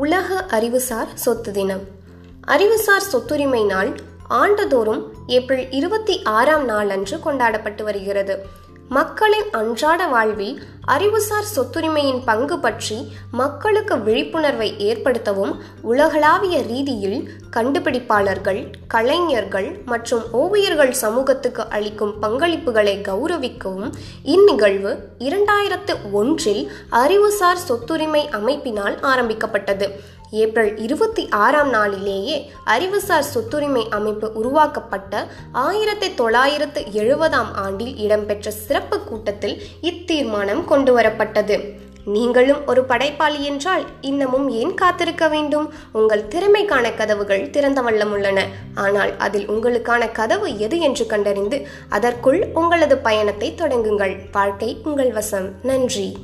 உலக அறிவுசார் சொத்து தினம். அறிவுசார் சொத்துரிமை நாள் ஆண்டுதோறும் ஏப்ரல் இருபத்தி ஆறாம் நாள் அன்று கொண்டாடப்பட்டு வருகிறது. மக்களின் அன்றாட வாழ்வில் அறிவுசார் சொத்துரிமையின் பங்கு பற்றி மக்களுக்கு விழிப்புணர்வை ஏற்படுத்தவும் உலகளாவிய ரீதியில் கண்டுபிடிப்பாளர்கள் கலைஞர்கள் மற்றும் ஓவியர்கள் சமூகத்துக்கு அளிக்கும் பங்களிப்புகளை கௌரவிக்கவும் இந்நிகழ்வு இரண்டாயிரத்து ஒன்றில் அறிவுசார் சொத்துரிமை அமைப்பினால் ஆரம்பிக்கப்பட்டது. ஏப்ரல் இருபத்தி ஆறாம் நாளிலேயே அறிவுசார் சொத்துரிமை அமைப்பு உருவாக்கப்பட்ட ஆயிரத்தி தொள்ளாயிரத்து எழுபதாம் ஆண்டில் இடம்பெற்ற சிறப்பு கூட்டத்தில் இத்தீர்மானம் கொண்டுவரப்பட்டது. நீங்களும் ஒரு படைப்பாளி என்றால் இன்னமும் ஏன் காத்திருக்க வேண்டும்? உங்கள் திறமைக்கான கதவுகள் திறந்த வண்ணம் உள்ளன. ஆனால் அதில் உங்களுக்கான கதவு எது என்று கண்டறிந்து அதற்குள் உங்களது பயணத்தை தொடங்குங்கள். வாழ்க்கை உங்கள் வசம். நன்றி.